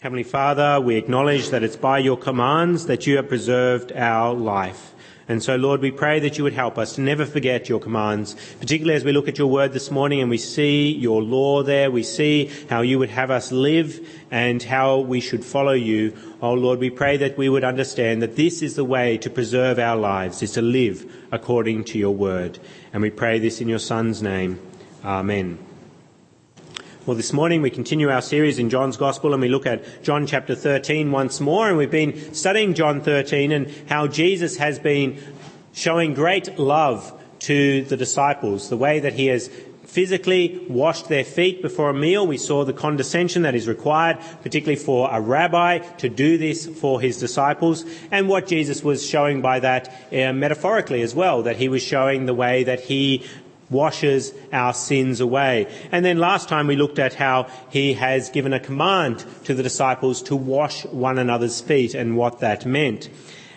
Heavenly Father, we acknowledge that it's by your commands that you have preserved our life. And so, Lord, we pray that you would help us to never forget your commands, particularly as we look at your word this morning and we see your law there. We see how you would have us live and how we should follow you. Oh, Lord, we pray that we would understand that this is the way to preserve our lives, is to live according to your word. And we pray this in your Son's name. Amen. Well, this morning we continue our series in John's Gospel and we look at John chapter 13 once more. And we've been studying John 13 and how Jesus has been showing great love to the disciples, the way that he has physically washed their feet before a meal. We saw the condescension that is required, particularly for a rabbi to do this for his disciples, and what Jesus was showing by that uh, metaphorically as well, that he was showing the way that he washes our sins away. And then last time we looked at how he has given a command to the disciples to wash one another's feet and what that meant.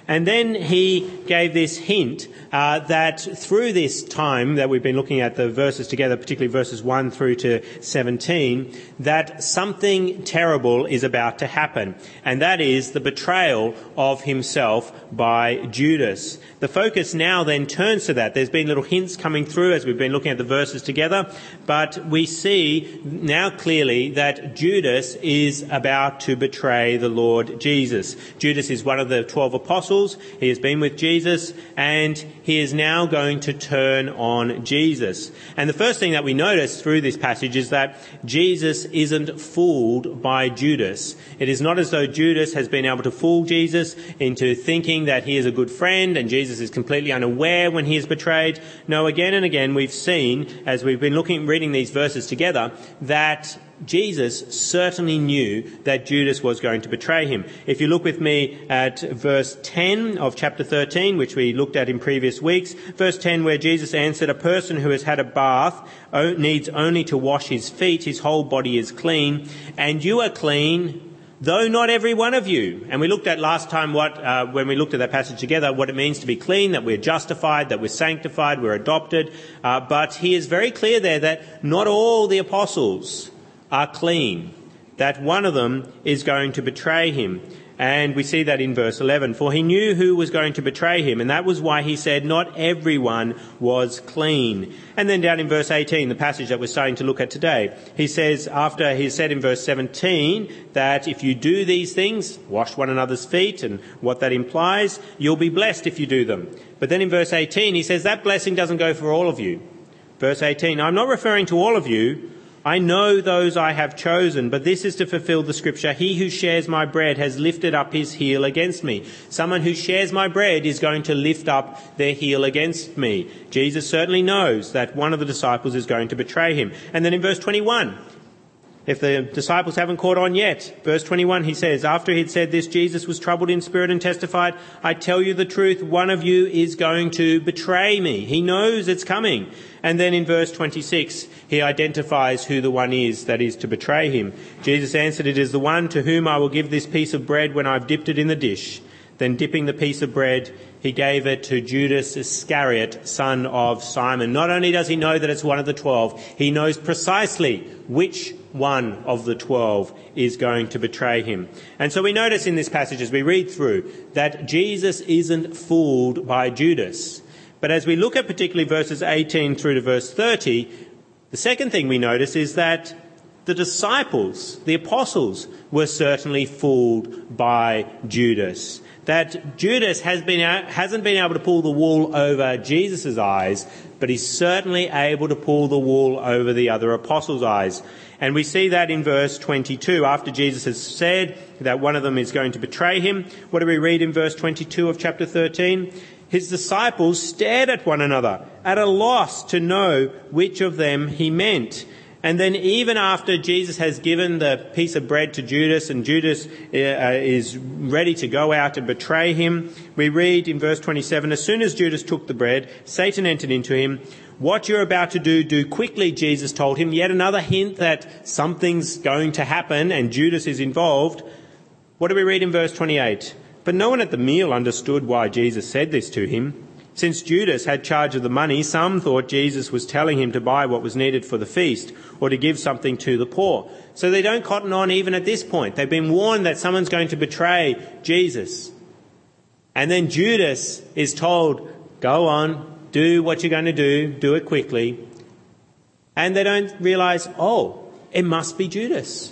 And then he gave this hint uh, that through this time that we've been looking at the verses together, particularly verses 1 through to 17, that something terrible is about to happen. And that is the betrayal of himself by Judas. The focus now then turns to that. There's been little hints coming through as we've been looking at the verses together, but we see now clearly that Judas is about to betray the Lord Jesus. Judas is one of the twelve apostles. He has been with Jesus and he is now going to turn on Jesus. And the first thing that we notice through this passage is that Jesus isn't fooled by Judas. It is not as though Judas has been able to fool Jesus into thinking that he is a good friend and Jesus is completely unaware when he is betrayed. No, again and again we've seen, as we've been looking, reading these verses together, that Jesus certainly knew that Judas was going to betray him. If you look with me at verse 10 of chapter 13, which we looked at in previous weeks, verse 10 where Jesus answered, a person who has had a bath needs only to wash his feet, his whole body is clean, and you are clean, though not every one of you. And we looked at last time what, uh, when we looked at that passage together, what it means to be clean, that we're justified, that we're sanctified, we're adopted. Uh, but he is very clear there that not all the apostles are clean. That one of them is going to betray him. And we see that in verse 11. For he knew who was going to betray him, and that was why he said, Not everyone was clean. And then down in verse 18, the passage that we're starting to look at today, he says, after he said in verse 17 that if you do these things, wash one another's feet, and what that implies, you'll be blessed if you do them. But then in verse 18, he says, That blessing doesn't go for all of you. Verse 18, I'm not referring to all of you, I know those I have chosen, but this is to fulfill the scripture. He who shares my bread has lifted up his heel against me. Someone who shares my bread is going to lift up their heel against me. Jesus certainly knows that one of the disciples is going to betray him. And then in verse 21, if the disciples haven't caught on yet, verse 21, he says, after he'd said this, Jesus was troubled in spirit and testified, I tell you the truth, one of you is going to betray me. He knows it's coming. And then in verse 26, he identifies who the one is that is to betray him. Jesus answered, It is the one to whom I will give this piece of bread when I've dipped it in the dish. Then dipping the piece of bread, he gave it to Judas Iscariot, son of Simon. Not only does he know that it's one of the twelve, he knows precisely which one of the twelve is going to betray him. And so we notice in this passage as we read through that Jesus isn't fooled by Judas. But as we look at particularly verses 18 through to verse 30, the second thing we notice is that the disciples, the apostles, were certainly fooled by Judas. That Judas has been, hasn't been able to pull the wool over Jesus' eyes, but he's certainly able to pull the wool over the other apostles' eyes. And we see that in verse 22. After Jesus has said that one of them is going to betray him, what do we read in verse 22 of chapter 13? his disciples stared at one another, at a loss to know which of them he meant. And then even after Jesus has given the piece of bread to Judas and Judas uh, is ready to go out and betray him, we read in verse 27, as soon as Judas took the bread, Satan entered into him. What you're about to do, do quickly, Jesus told him. Yet another hint that something's going to happen and Judas is involved. What do we read in verse 28? But no one at the meal understood why Jesus said this to him. Since Judas had charge of the money, some thought Jesus was telling him to buy what was needed for the feast or to give something to the poor. So they don't cotton on even at this point. They've been warned that someone's going to betray Jesus. And then Judas is told, go on, do what you're going to do, do it quickly. And they don't realize, oh, it must be Judas.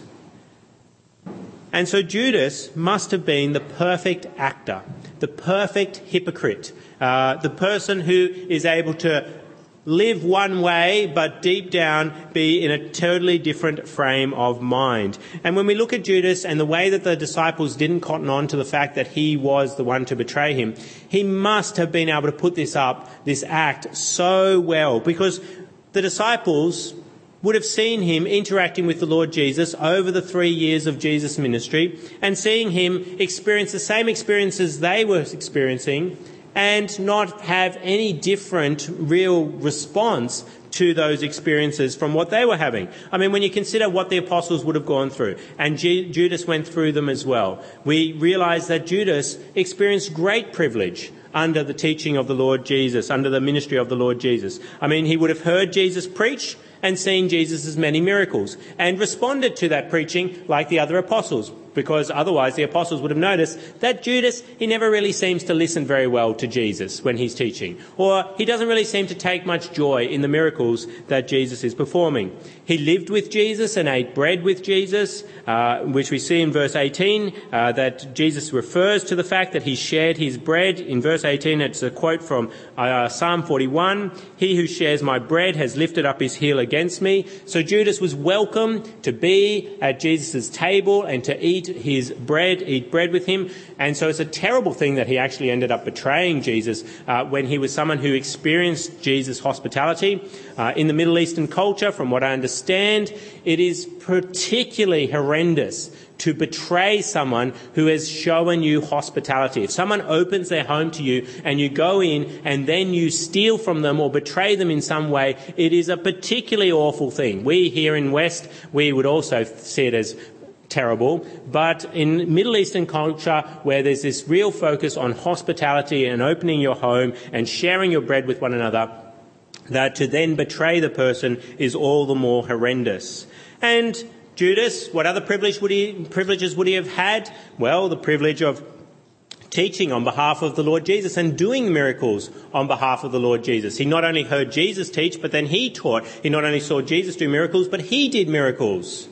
And so Judas must have been the perfect actor, the perfect hypocrite, uh, the person who is able to live one way, but deep down be in a totally different frame of mind. And when we look at Judas and the way that the disciples didn't cotton on to the fact that he was the one to betray him, he must have been able to put this up, this act so well, because the disciples would have seen him interacting with the Lord Jesus over the three years of Jesus' ministry and seeing him experience the same experiences they were experiencing and not have any different real response to those experiences from what they were having. I mean, when you consider what the apostles would have gone through, and G- Judas went through them as well, we realize that Judas experienced great privilege under the teaching of the Lord Jesus, under the ministry of the Lord Jesus. I mean, he would have heard Jesus preach and seen Jesus' many miracles and responded to that preaching like the other apostles because otherwise the apostles would have noticed that Judas, he never really seems to listen very well to Jesus when he's teaching, or he doesn't really seem to take much joy in the miracles that Jesus is performing. He lived with Jesus and ate bread with Jesus, uh, which we see in verse 18, uh, that Jesus refers to the fact that he shared his bread. In verse 18, it's a quote from uh, Psalm 41, He who shares my bread has lifted up his heel against me. So Judas was welcome to be at Jesus' table and to eat his bread, eat bread with him. And so it's a terrible thing that he actually ended up betraying Jesus uh, when he was someone who experienced Jesus' hospitality. Uh, in the Middle Eastern culture, from what I understand, it is particularly horrendous to betray someone who has shown you hospitality. If someone opens their home to you and you go in and then you steal from them or betray them in some way, it is a particularly awful thing. We here in West, we would also see it as terrible, but in Middle Eastern culture where there's this real focus on hospitality and opening your home and sharing your bread with one another, that to then betray the person is all the more horrendous. And Judas, what other privilege would he, privileges would he have had? Well, the privilege of teaching on behalf of the Lord Jesus and doing miracles on behalf of the Lord Jesus. He not only heard Jesus teach, but then he taught. He not only saw Jesus do miracles, but he did miracles.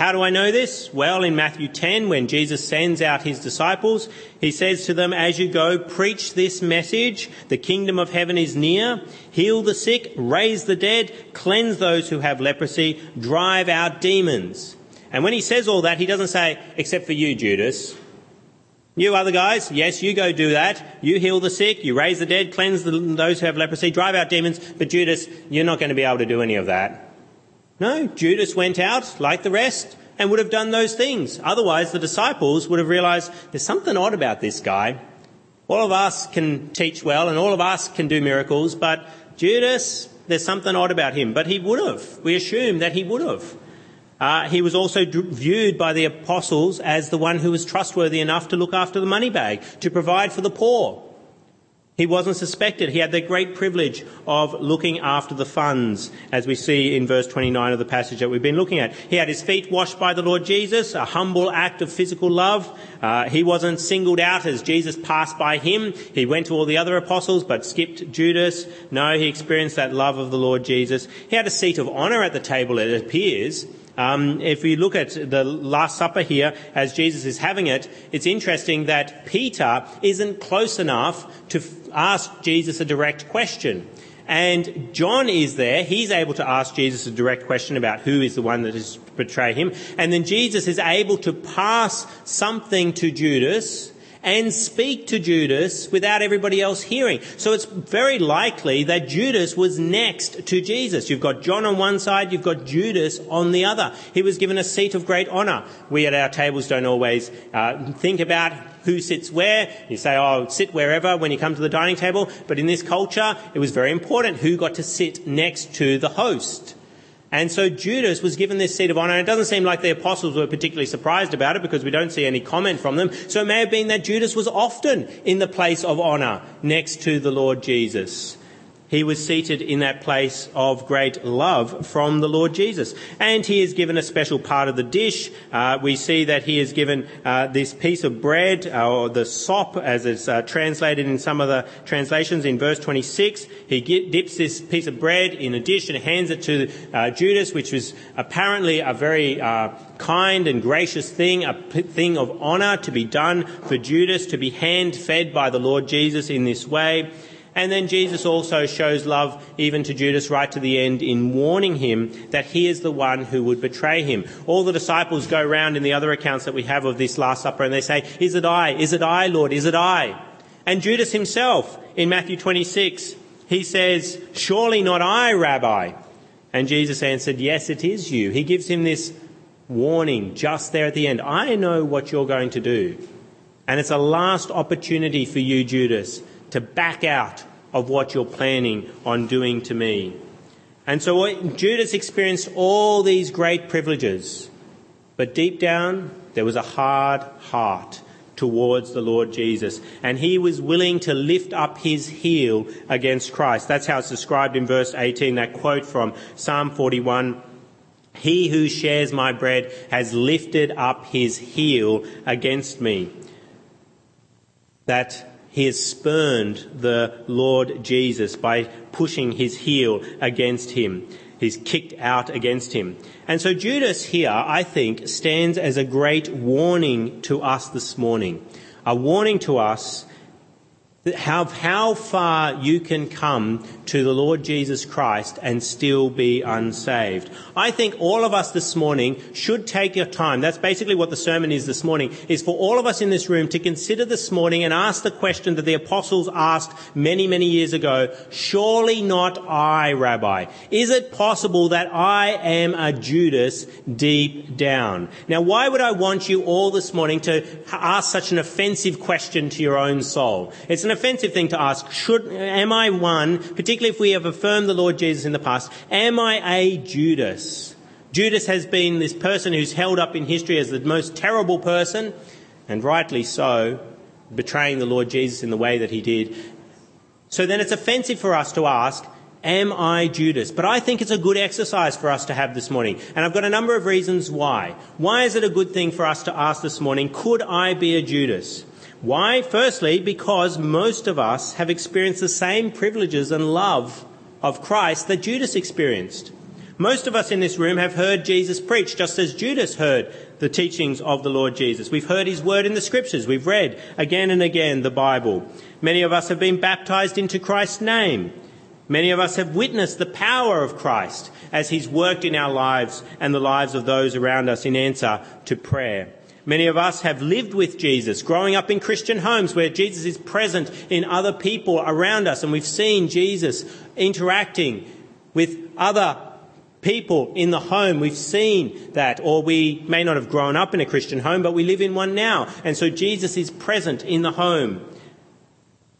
How do I know this? Well, in Matthew 10, when Jesus sends out his disciples, he says to them, as you go, preach this message. The kingdom of heaven is near. Heal the sick, raise the dead, cleanse those who have leprosy, drive out demons. And when he says all that, he doesn't say, except for you, Judas. You other guys, yes, you go do that. You heal the sick, you raise the dead, cleanse the, those who have leprosy, drive out demons. But Judas, you're not going to be able to do any of that. No, Judas went out like the rest and would have done those things. Otherwise, the disciples would have realized there's something odd about this guy. All of us can teach well and all of us can do miracles, but Judas, there's something odd about him. But he would have. We assume that he would have. Uh, he was also viewed by the apostles as the one who was trustworthy enough to look after the money bag, to provide for the poor. He wasn't suspected. He had the great privilege of looking after the funds, as we see in verse 29 of the passage that we've been looking at. He had his feet washed by the Lord Jesus, a humble act of physical love. Uh, he wasn't singled out as Jesus passed by him. He went to all the other apostles, but skipped Judas. No, he experienced that love of the Lord Jesus. He had a seat of honour at the table, it appears. Um, if we look at the Last Supper here, as Jesus is having it, it's interesting that Peter isn't close enough to ask Jesus a direct question. And John is there. He's able to ask Jesus a direct question about who is the one that has betrayed him. And then Jesus is able to pass something to Judas and speak to Judas without everybody else hearing. So it's very likely that Judas was next to Jesus. You've got John on one side, you've got Judas on the other. He was given a seat of great honour. We at our tables don't always uh, think about who sits where. You say, oh, sit wherever when you come to the dining table. But in this culture, it was very important who got to sit next to the host. And so Judas was given this seat of honor. And it doesn't seem like the apostles were particularly surprised about it because we don't see any comment from them. So it may have been that Judas was often in the place of honor next to the Lord Jesus he was seated in that place of great love from the Lord Jesus. And he is given a special part of the dish. Uh, we see that he is given uh, this piece of bread, uh, or the sop, as it's uh, translated in some of the translations in verse 26. He dips this piece of bread in a dish and hands it to uh, Judas, which was apparently a very uh, kind and gracious thing, a thing of honor to be done for Judas, to be hand fed by the Lord Jesus in this way. And then Jesus also shows love even to Judas right to the end in warning him that he is the one who would betray him. All the disciples go around in the other accounts that we have of this Last Supper and they say, Is it I? Is it I, Lord? Is it I? And Judas himself in Matthew 26, he says, Surely not I, Rabbi. And Jesus answered, Yes, it is you. He gives him this warning just there at the end. I know what you're going to do. And it's a last opportunity for you, Judas, to back out of what you're planning on doing to me. And so Judas experienced all these great privileges, but deep down there was a hard heart towards the Lord Jesus. And he was willing to lift up his heel against Christ. That's how it's described in verse 18, that quote from Psalm 41. He who shares my bread has lifted up his heel against me. That he has spurned the Lord Jesus by pushing his heel against him. He's kicked out against him. And so Judas here, I think, stands as a great warning to us this morning. A warning to us how, how far you can come to the Lord Jesus Christ and still be unsaved. I think all of us this morning should take your time. That's basically what the sermon is this morning, is for all of us in this room to consider this morning and ask the question that the apostles asked many, many years ago, surely not I, Rabbi. Is it possible that I am a Judas deep down? Now, why would I want you all this morning to ask such an offensive question to your own soul? It's an offensive thing to ask. Should, am I one, particularly if we have affirmed the Lord Jesus in the past, am I a Judas? Judas has been this person who's held up in history as the most terrible person, and rightly so, betraying the Lord Jesus in the way that he did. So then it's offensive for us to ask, Am I Judas? But I think it's a good exercise for us to have this morning. And I've got a number of reasons why. Why is it a good thing for us to ask this morning, could I be a Judas? Why? Firstly, because most of us have experienced the same privileges and love of Christ that Judas experienced. Most of us in this room have heard Jesus preach just as Judas heard the teachings of the Lord Jesus. We've heard his word in the scriptures. We've read again and again the Bible. Many of us have been baptized into Christ's name. Many of us have witnessed the power of Christ as he's worked in our lives and the lives of those around us in answer to prayer. Many of us have lived with Jesus, growing up in Christian homes where Jesus is present in other people around us, and we've seen Jesus interacting with other people in the home. We've seen that, or we may not have grown up in a Christian home, but we live in one now, and so Jesus is present in the home.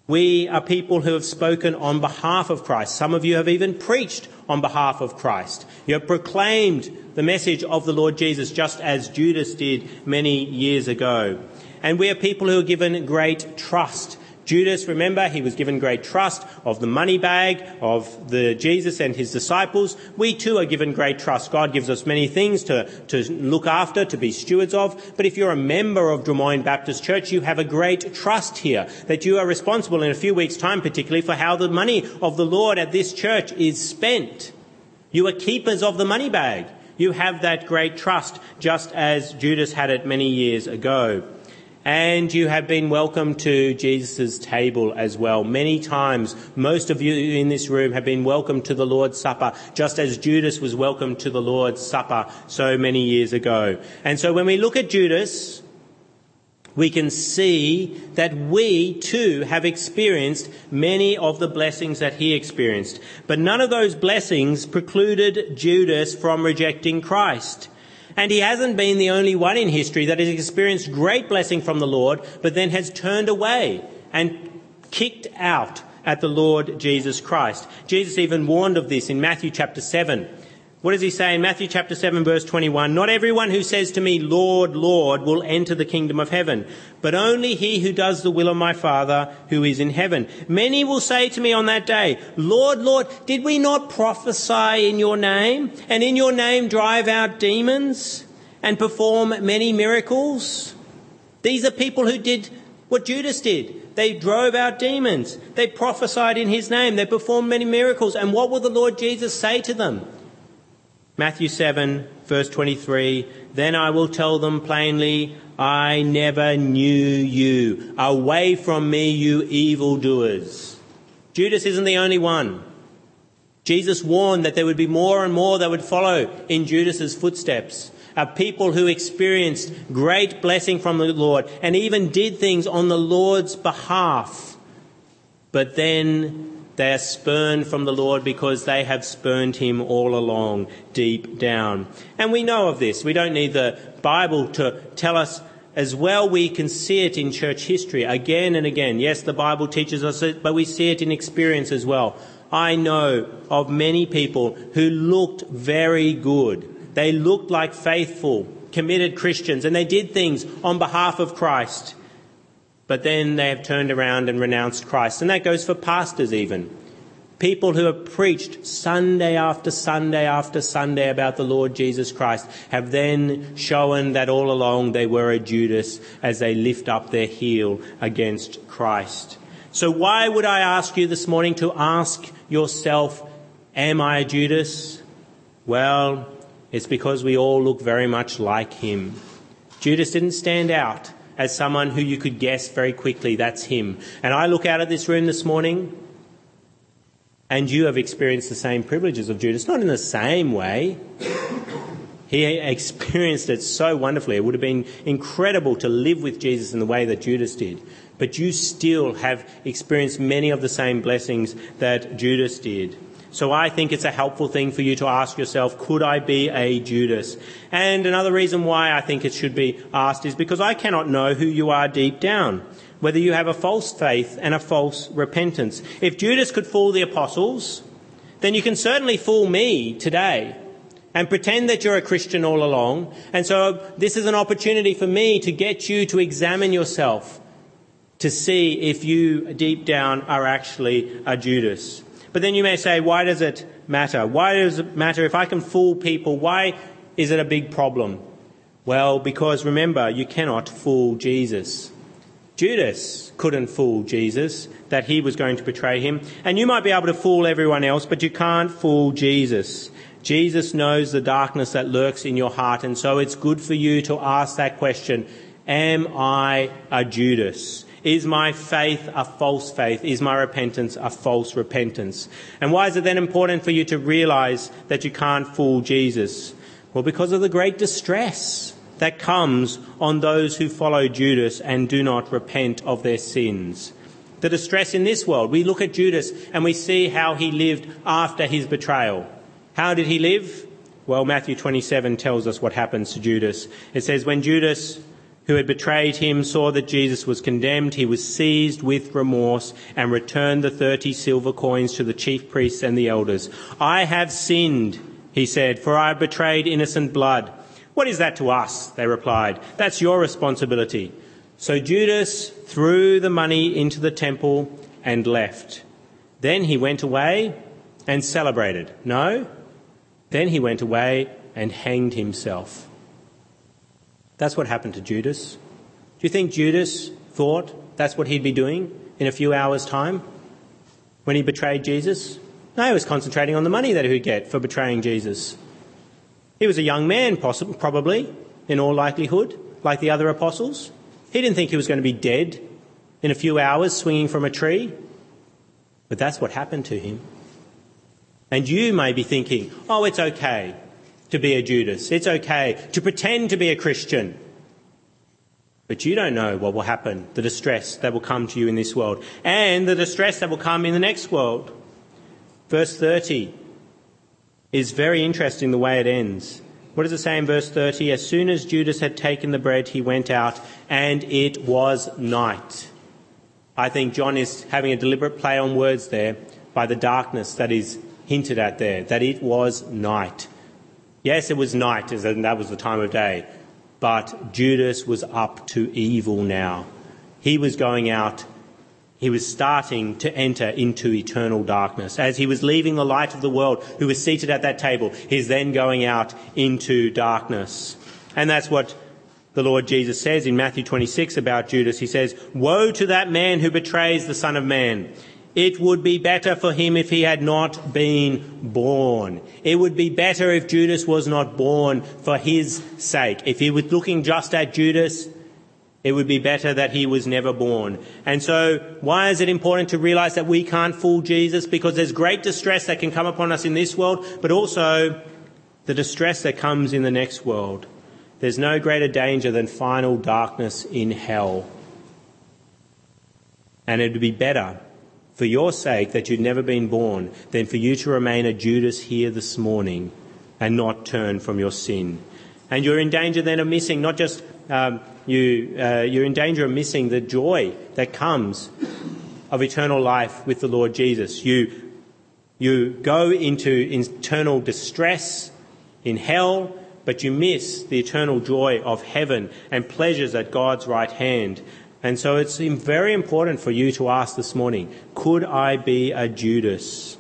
We are people who have spoken on behalf of Christ. Some of you have even preached on behalf of Christ. You have proclaimed the message of the Lord Jesus just as Judas did many years ago. And we are people who are given great trust Judas, remember, he was given great trust of the money bag of the Jesus and his disciples. We too are given great trust. God gives us many things to, to look after, to be stewards of. But if you're a member of Drummoyne Baptist Church, you have a great trust here that you are responsible in a few weeks' time, particularly for how the money of the Lord at this church is spent. You are keepers of the money bag. You have that great trust, just as Judas had it many years ago. And you have been welcome to Jesus' table as well. Many times, most of you in this room have been welcomed to the Lord's Supper, just as Judas was welcomed to the Lord's Supper so many years ago. And so when we look at Judas, we can see that we too have experienced many of the blessings that he experienced. But none of those blessings precluded Judas from rejecting Christ. And he hasn't been the only one in history that has experienced great blessing from the Lord, but then has turned away and kicked out at the Lord Jesus Christ. Jesus even warned of this in Matthew chapter 7 What does he say in Matthew chapter 7 verse 21? Not everyone who says to me, Lord, Lord, will enter the kingdom of heaven, but only he who does the will of my Father who is in heaven. Many will say to me on that day, Lord, Lord, did we not prophesy in your name and in your name drive out demons and perform many miracles? These are people who did what Judas did. They drove out demons. They prophesied in his name. They performed many miracles. And what will the Lord Jesus say to them? Matthew 7, verse 23 Then I will tell them plainly, I never knew you. Away from me, you evildoers. Judas isn't the only one. Jesus warned that there would be more and more that would follow in Judas's footsteps. Of people who experienced great blessing from the Lord and even did things on the Lord's behalf. But then they are spurned from the Lord because they have spurned him all along, deep down. And we know of this. We don't need the Bible to tell us as well. We can see it in church history again and again. Yes, the Bible teaches us it, but we see it in experience as well. I know of many people who looked very good. They looked like faithful, committed Christians, and they did things on behalf of Christ but then they have turned around and renounced Christ. And that goes for pastors even. People who have preached Sunday after Sunday after Sunday about the Lord Jesus Christ have then shown that all along they were a Judas as they lift up their heel against Christ. So why would I ask you this morning to ask yourself, am I a Judas? Well, it's because we all look very much like him. Judas didn't stand out as someone who you could guess very quickly that's him. And I look out at this room this morning and you have experienced the same privileges of Judas, not in the same way. He experienced it so wonderfully. It would have been incredible to live with Jesus in the way that Judas did. But you still have experienced many of the same blessings that Judas did. So I think it's a helpful thing for you to ask yourself, could I be a Judas? And another reason why I think it should be asked is because I cannot know who you are deep down, whether you have a false faith and a false repentance. If Judas could fool the apostles, then you can certainly fool me today and pretend that you're a Christian all along. And so this is an opportunity for me to get you to examine yourself to see if you deep down are actually a Judas. But then you may say, why does it matter? Why does it matter if I can fool people? Why is it a big problem? Well, because remember, you cannot fool Jesus. Judas couldn't fool Jesus that he was going to betray him. And you might be able to fool everyone else, but you can't fool Jesus. Jesus knows the darkness that lurks in your heart, and so it's good for you to ask that question Am I a Judas? Is my faith a false faith? Is my repentance a false repentance? And why is it then important for you to realize that you can't fool Jesus? Well, because of the great distress that comes on those who follow Judas and do not repent of their sins. The distress in this world. We look at Judas and we see how he lived after his betrayal. How did he live? Well, Matthew 27 tells us what happens to Judas. It says, when Judas who had betrayed him saw that Jesus was condemned, he was seized with remorse and returned the thirty silver coins to the chief priests and the elders. I have sinned, he said, for I have betrayed innocent blood. What is that to us? They replied. That's your responsibility. So Judas threw the money into the temple and left. Then he went away and celebrated. No. Then he went away and hanged himself. That's what happened to Judas. Do you think Judas thought that's what he'd be doing in a few hours' time when he betrayed Jesus? No, he was concentrating on the money that he'd get for betraying Jesus. He was a young man, possibly, probably, in all likelihood, like the other apostles. He didn't think he was going to be dead in a few hours swinging from a tree. But that's what happened to him. And you may be thinking, oh, it's okay to be a Judas. It's okay to pretend to be a Christian. But you don't know what will happen, the distress that will come to you in this world, and the distress that will come in the next world. Verse 30 is very interesting the way it ends. What does it say in verse 30? As soon as Judas had taken the bread, he went out, and it was night. I think John is having a deliberate play on words there by the darkness that is hinted at there, that it was night. Yes, it was night, and that was the time of day, but Judas was up to evil now. He was going out, he was starting to enter into eternal darkness. As he was leaving the light of the world, who was seated at that table, he's then going out into darkness. And that's what the Lord Jesus says in Matthew 26 about Judas. He says, Woe to that man who betrays the Son of Man. It would be better for him if he had not been born. It would be better if Judas was not born for his sake. If he was looking just at Judas, it would be better that he was never born. And so, why is it important to realize that we can't fool Jesus? Because there's great distress that can come upon us in this world, but also the distress that comes in the next world. There's no greater danger than final darkness in hell. And it would be better for your sake that you'd never been born than for you to remain a Judas here this morning and not turn from your sin. And you're in danger then of missing not just um, you, uh, you're in danger of missing the joy that comes of eternal life with the Lord Jesus. You, you go into eternal distress in hell, but you miss the eternal joy of heaven and pleasures at God's right hand. And so it's very important for you to ask this morning, could I be a Judas?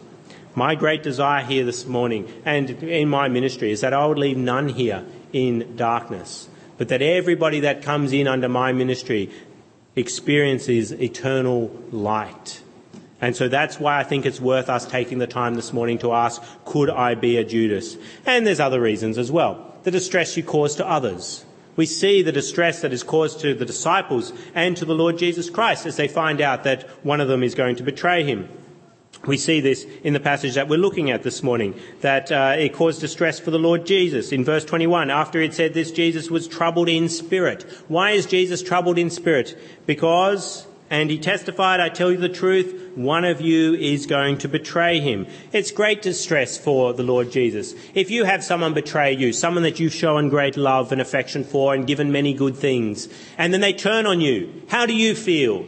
My great desire here this morning and in my ministry is that I would leave none here in darkness, but that everybody that comes in under my ministry experiences eternal light. And so that's why I think it's worth us taking the time this morning to ask, could I be a Judas? And there's other reasons as well. The distress you cause to others we see the distress that is caused to the disciples and to the Lord Jesus Christ as they find out that one of them is going to betray him. We see this in the passage that we're looking at this morning, that uh, it caused distress for the Lord Jesus. In verse 21, after it said this, Jesus was troubled in spirit. Why is Jesus troubled in spirit? Because and he testified, I tell you the truth, one of you is going to betray him. It's great distress for the Lord Jesus. If you have someone betray you, someone that you've shown great love and affection for and given many good things, and then they turn on you, how do you feel?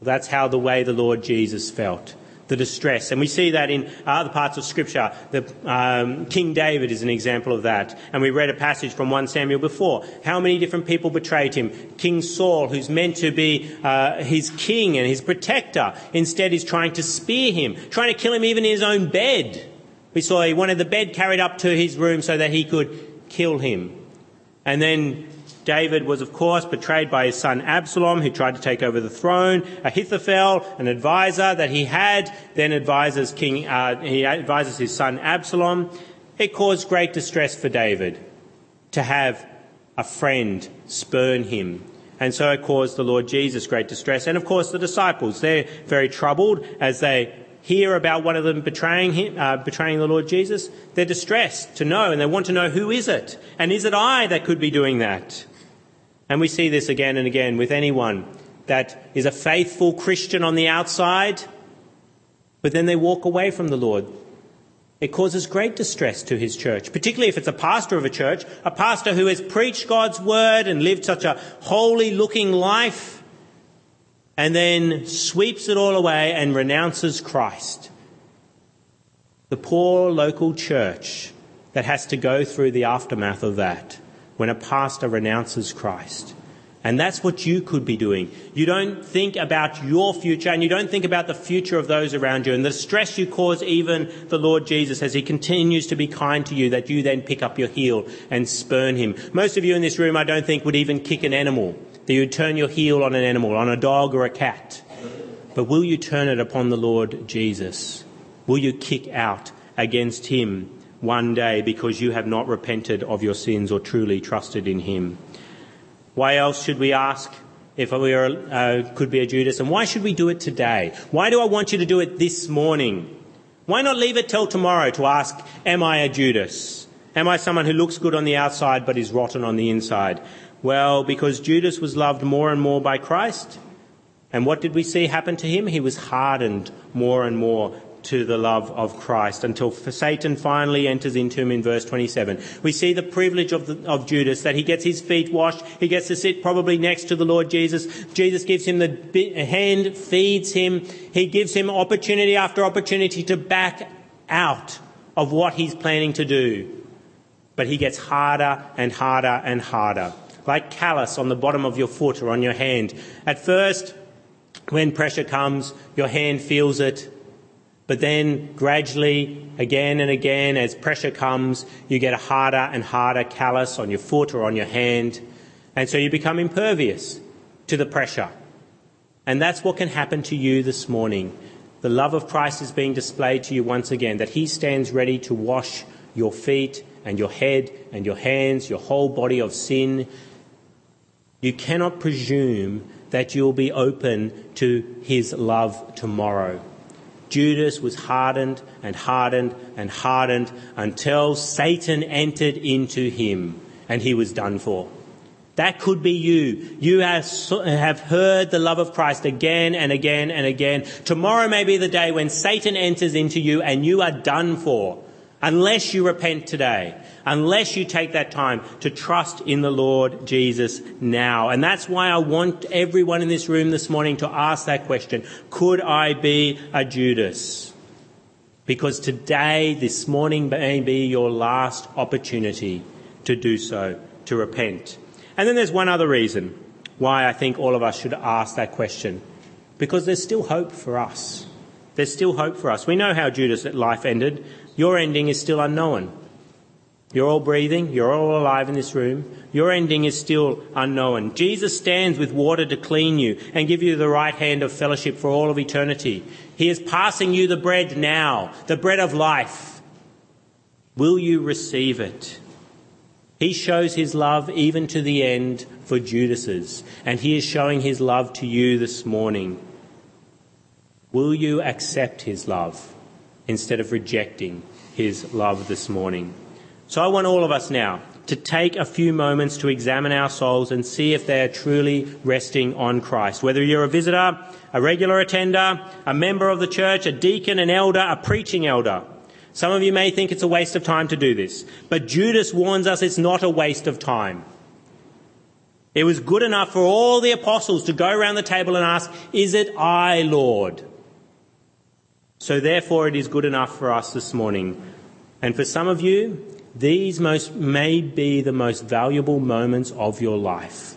That's how the way the Lord Jesus felt the distress. And we see that in other parts of Scripture. The, um, King David is an example of that. And we read a passage from 1 Samuel before. How many different people betrayed him? King Saul, who's meant to be uh, his king and his protector, instead is trying to spear him, trying to kill him even in his own bed. We saw he wanted the bed carried up to his room so that he could kill him. And then David was, of course, betrayed by his son Absalom, who tried to take over the throne. Ahithophel, an advisor that he had, then advises King, uh, he advises his son Absalom. It caused great distress for David to have a friend spurn him. And so it caused the Lord Jesus great distress. And of course, the disciples, they're very troubled as they hear about one of them betraying him, uh, betraying the Lord Jesus. They're distressed to know, and they want to know who is it, and is it I that could be doing that? And we see this again and again with anyone that is a faithful Christian on the outside, but then they walk away from the Lord. It causes great distress to his church, particularly if it's a pastor of a church, a pastor who has preached God's word and lived such a holy looking life, and then sweeps it all away and renounces Christ. The poor local church that has to go through the aftermath of that when a pastor renounces Christ. And that's what you could be doing. You don't think about your future and you don't think about the future of those around you and the stress you cause even the Lord Jesus as he continues to be kind to you that you then pick up your heel and spurn him. Most of you in this room I don't think would even kick an animal. That you would turn your heel on an animal, on a dog or a cat. But will you turn it upon the Lord Jesus? Will you kick out against him one day because you have not repented of your sins or truly trusted in him. Why else should we ask if we are, uh, could be a Judas? And why should we do it today? Why do I want you to do it this morning? Why not leave it till tomorrow to ask, am I a Judas? Am I someone who looks good on the outside but is rotten on the inside? Well, because Judas was loved more and more by Christ. And what did we see happen to him? He was hardened more and more to the love of Christ until Satan finally enters into him in verse 27. We see the privilege of, the, of Judas that he gets his feet washed. He gets to sit probably next to the Lord Jesus. Jesus gives him the hand, feeds him. He gives him opportunity after opportunity to back out of what he's planning to do. but he gets harder and harder and harder, like callus on the bottom of your foot or on your hand. At first, when pressure comes, your hand feels it, but then gradually, again and again, as pressure comes, you get a harder and harder callus on your foot or on your hand, and so you become impervious to the pressure. And that's what can happen to you this morning. The love of Christ is being displayed to you once again, that He stands ready to wash your feet and your head and your hands, your whole body of sin. You cannot presume that you'll be open to His love tomorrow. Judas was hardened and hardened and hardened until Satan entered into him and he was done for. That could be you. You have heard the love of Christ again and again and again. Tomorrow may be the day when Satan enters into you and you are done for. Unless you repent today. Unless you take that time to trust in the Lord Jesus now. And that's why I want everyone in this room this morning to ask that question. Could I be a Judas? Because today, this morning may be your last opportunity to do so, to repent. And then there's one other reason why I think all of us should ask that question. Because there's still hope for us. There's still hope for us. We know how Judas' life ended. Your ending is still unknown. You're all breathing. You're all alive in this room. Your ending is still unknown. Jesus stands with water to clean you and give you the right hand of fellowship for all of eternity. He is passing you the bread now, the bread of life. Will you receive it? He shows his love even to the end for Judas's, and he is showing his love to you this morning. Will you accept his love instead of rejecting his love this morning? So I want all of us now to take a few moments to examine our souls and see if they are truly resting on Christ. Whether you're a visitor, a regular attender, a member of the church, a deacon, an elder, a preaching elder, some of you may think it's a waste of time to do this, but Judas warns us it's not a waste of time. It was good enough for all the apostles to go around the table and ask, Is it I, Lord? So therefore, it is good enough for us this morning. And for some of you, these most, may be the most valuable moments of your life.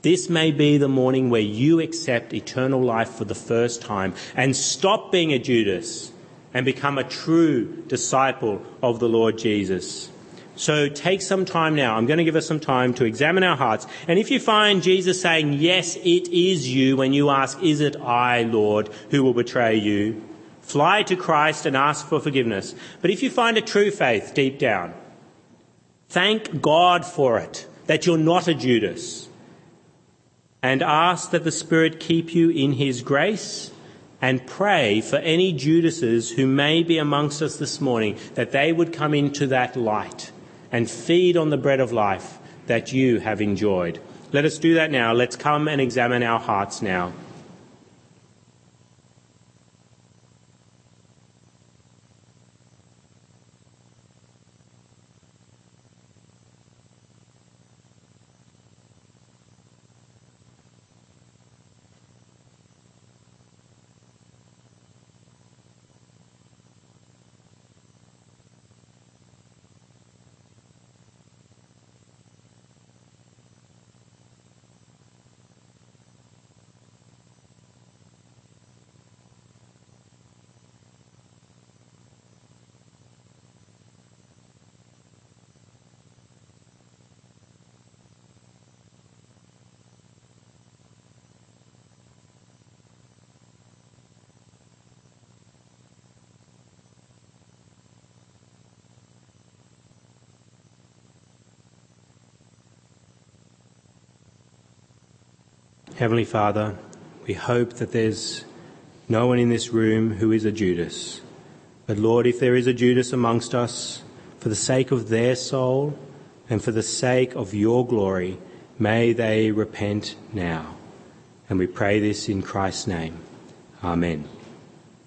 This may be the morning where you accept eternal life for the first time and stop being a Judas and become a true disciple of the Lord Jesus. So take some time now. I'm going to give us some time to examine our hearts. And if you find Jesus saying, yes, it is you, when you ask, is it I, Lord, who will betray you? Fly to Christ and ask for forgiveness. But if you find a true faith deep down, thank God for it, that you're not a Judas. And ask that the Spirit keep you in His grace and pray for any Judases who may be amongst us this morning that they would come into that light and feed on the bread of life that you have enjoyed. Let us do that now. Let's come and examine our hearts now. Heavenly Father, we hope that there's no one in this room who is a Judas. But Lord, if there is a Judas amongst us, for the sake of their soul and for the sake of your glory, may they repent now. And we pray this in Christ's name. Amen.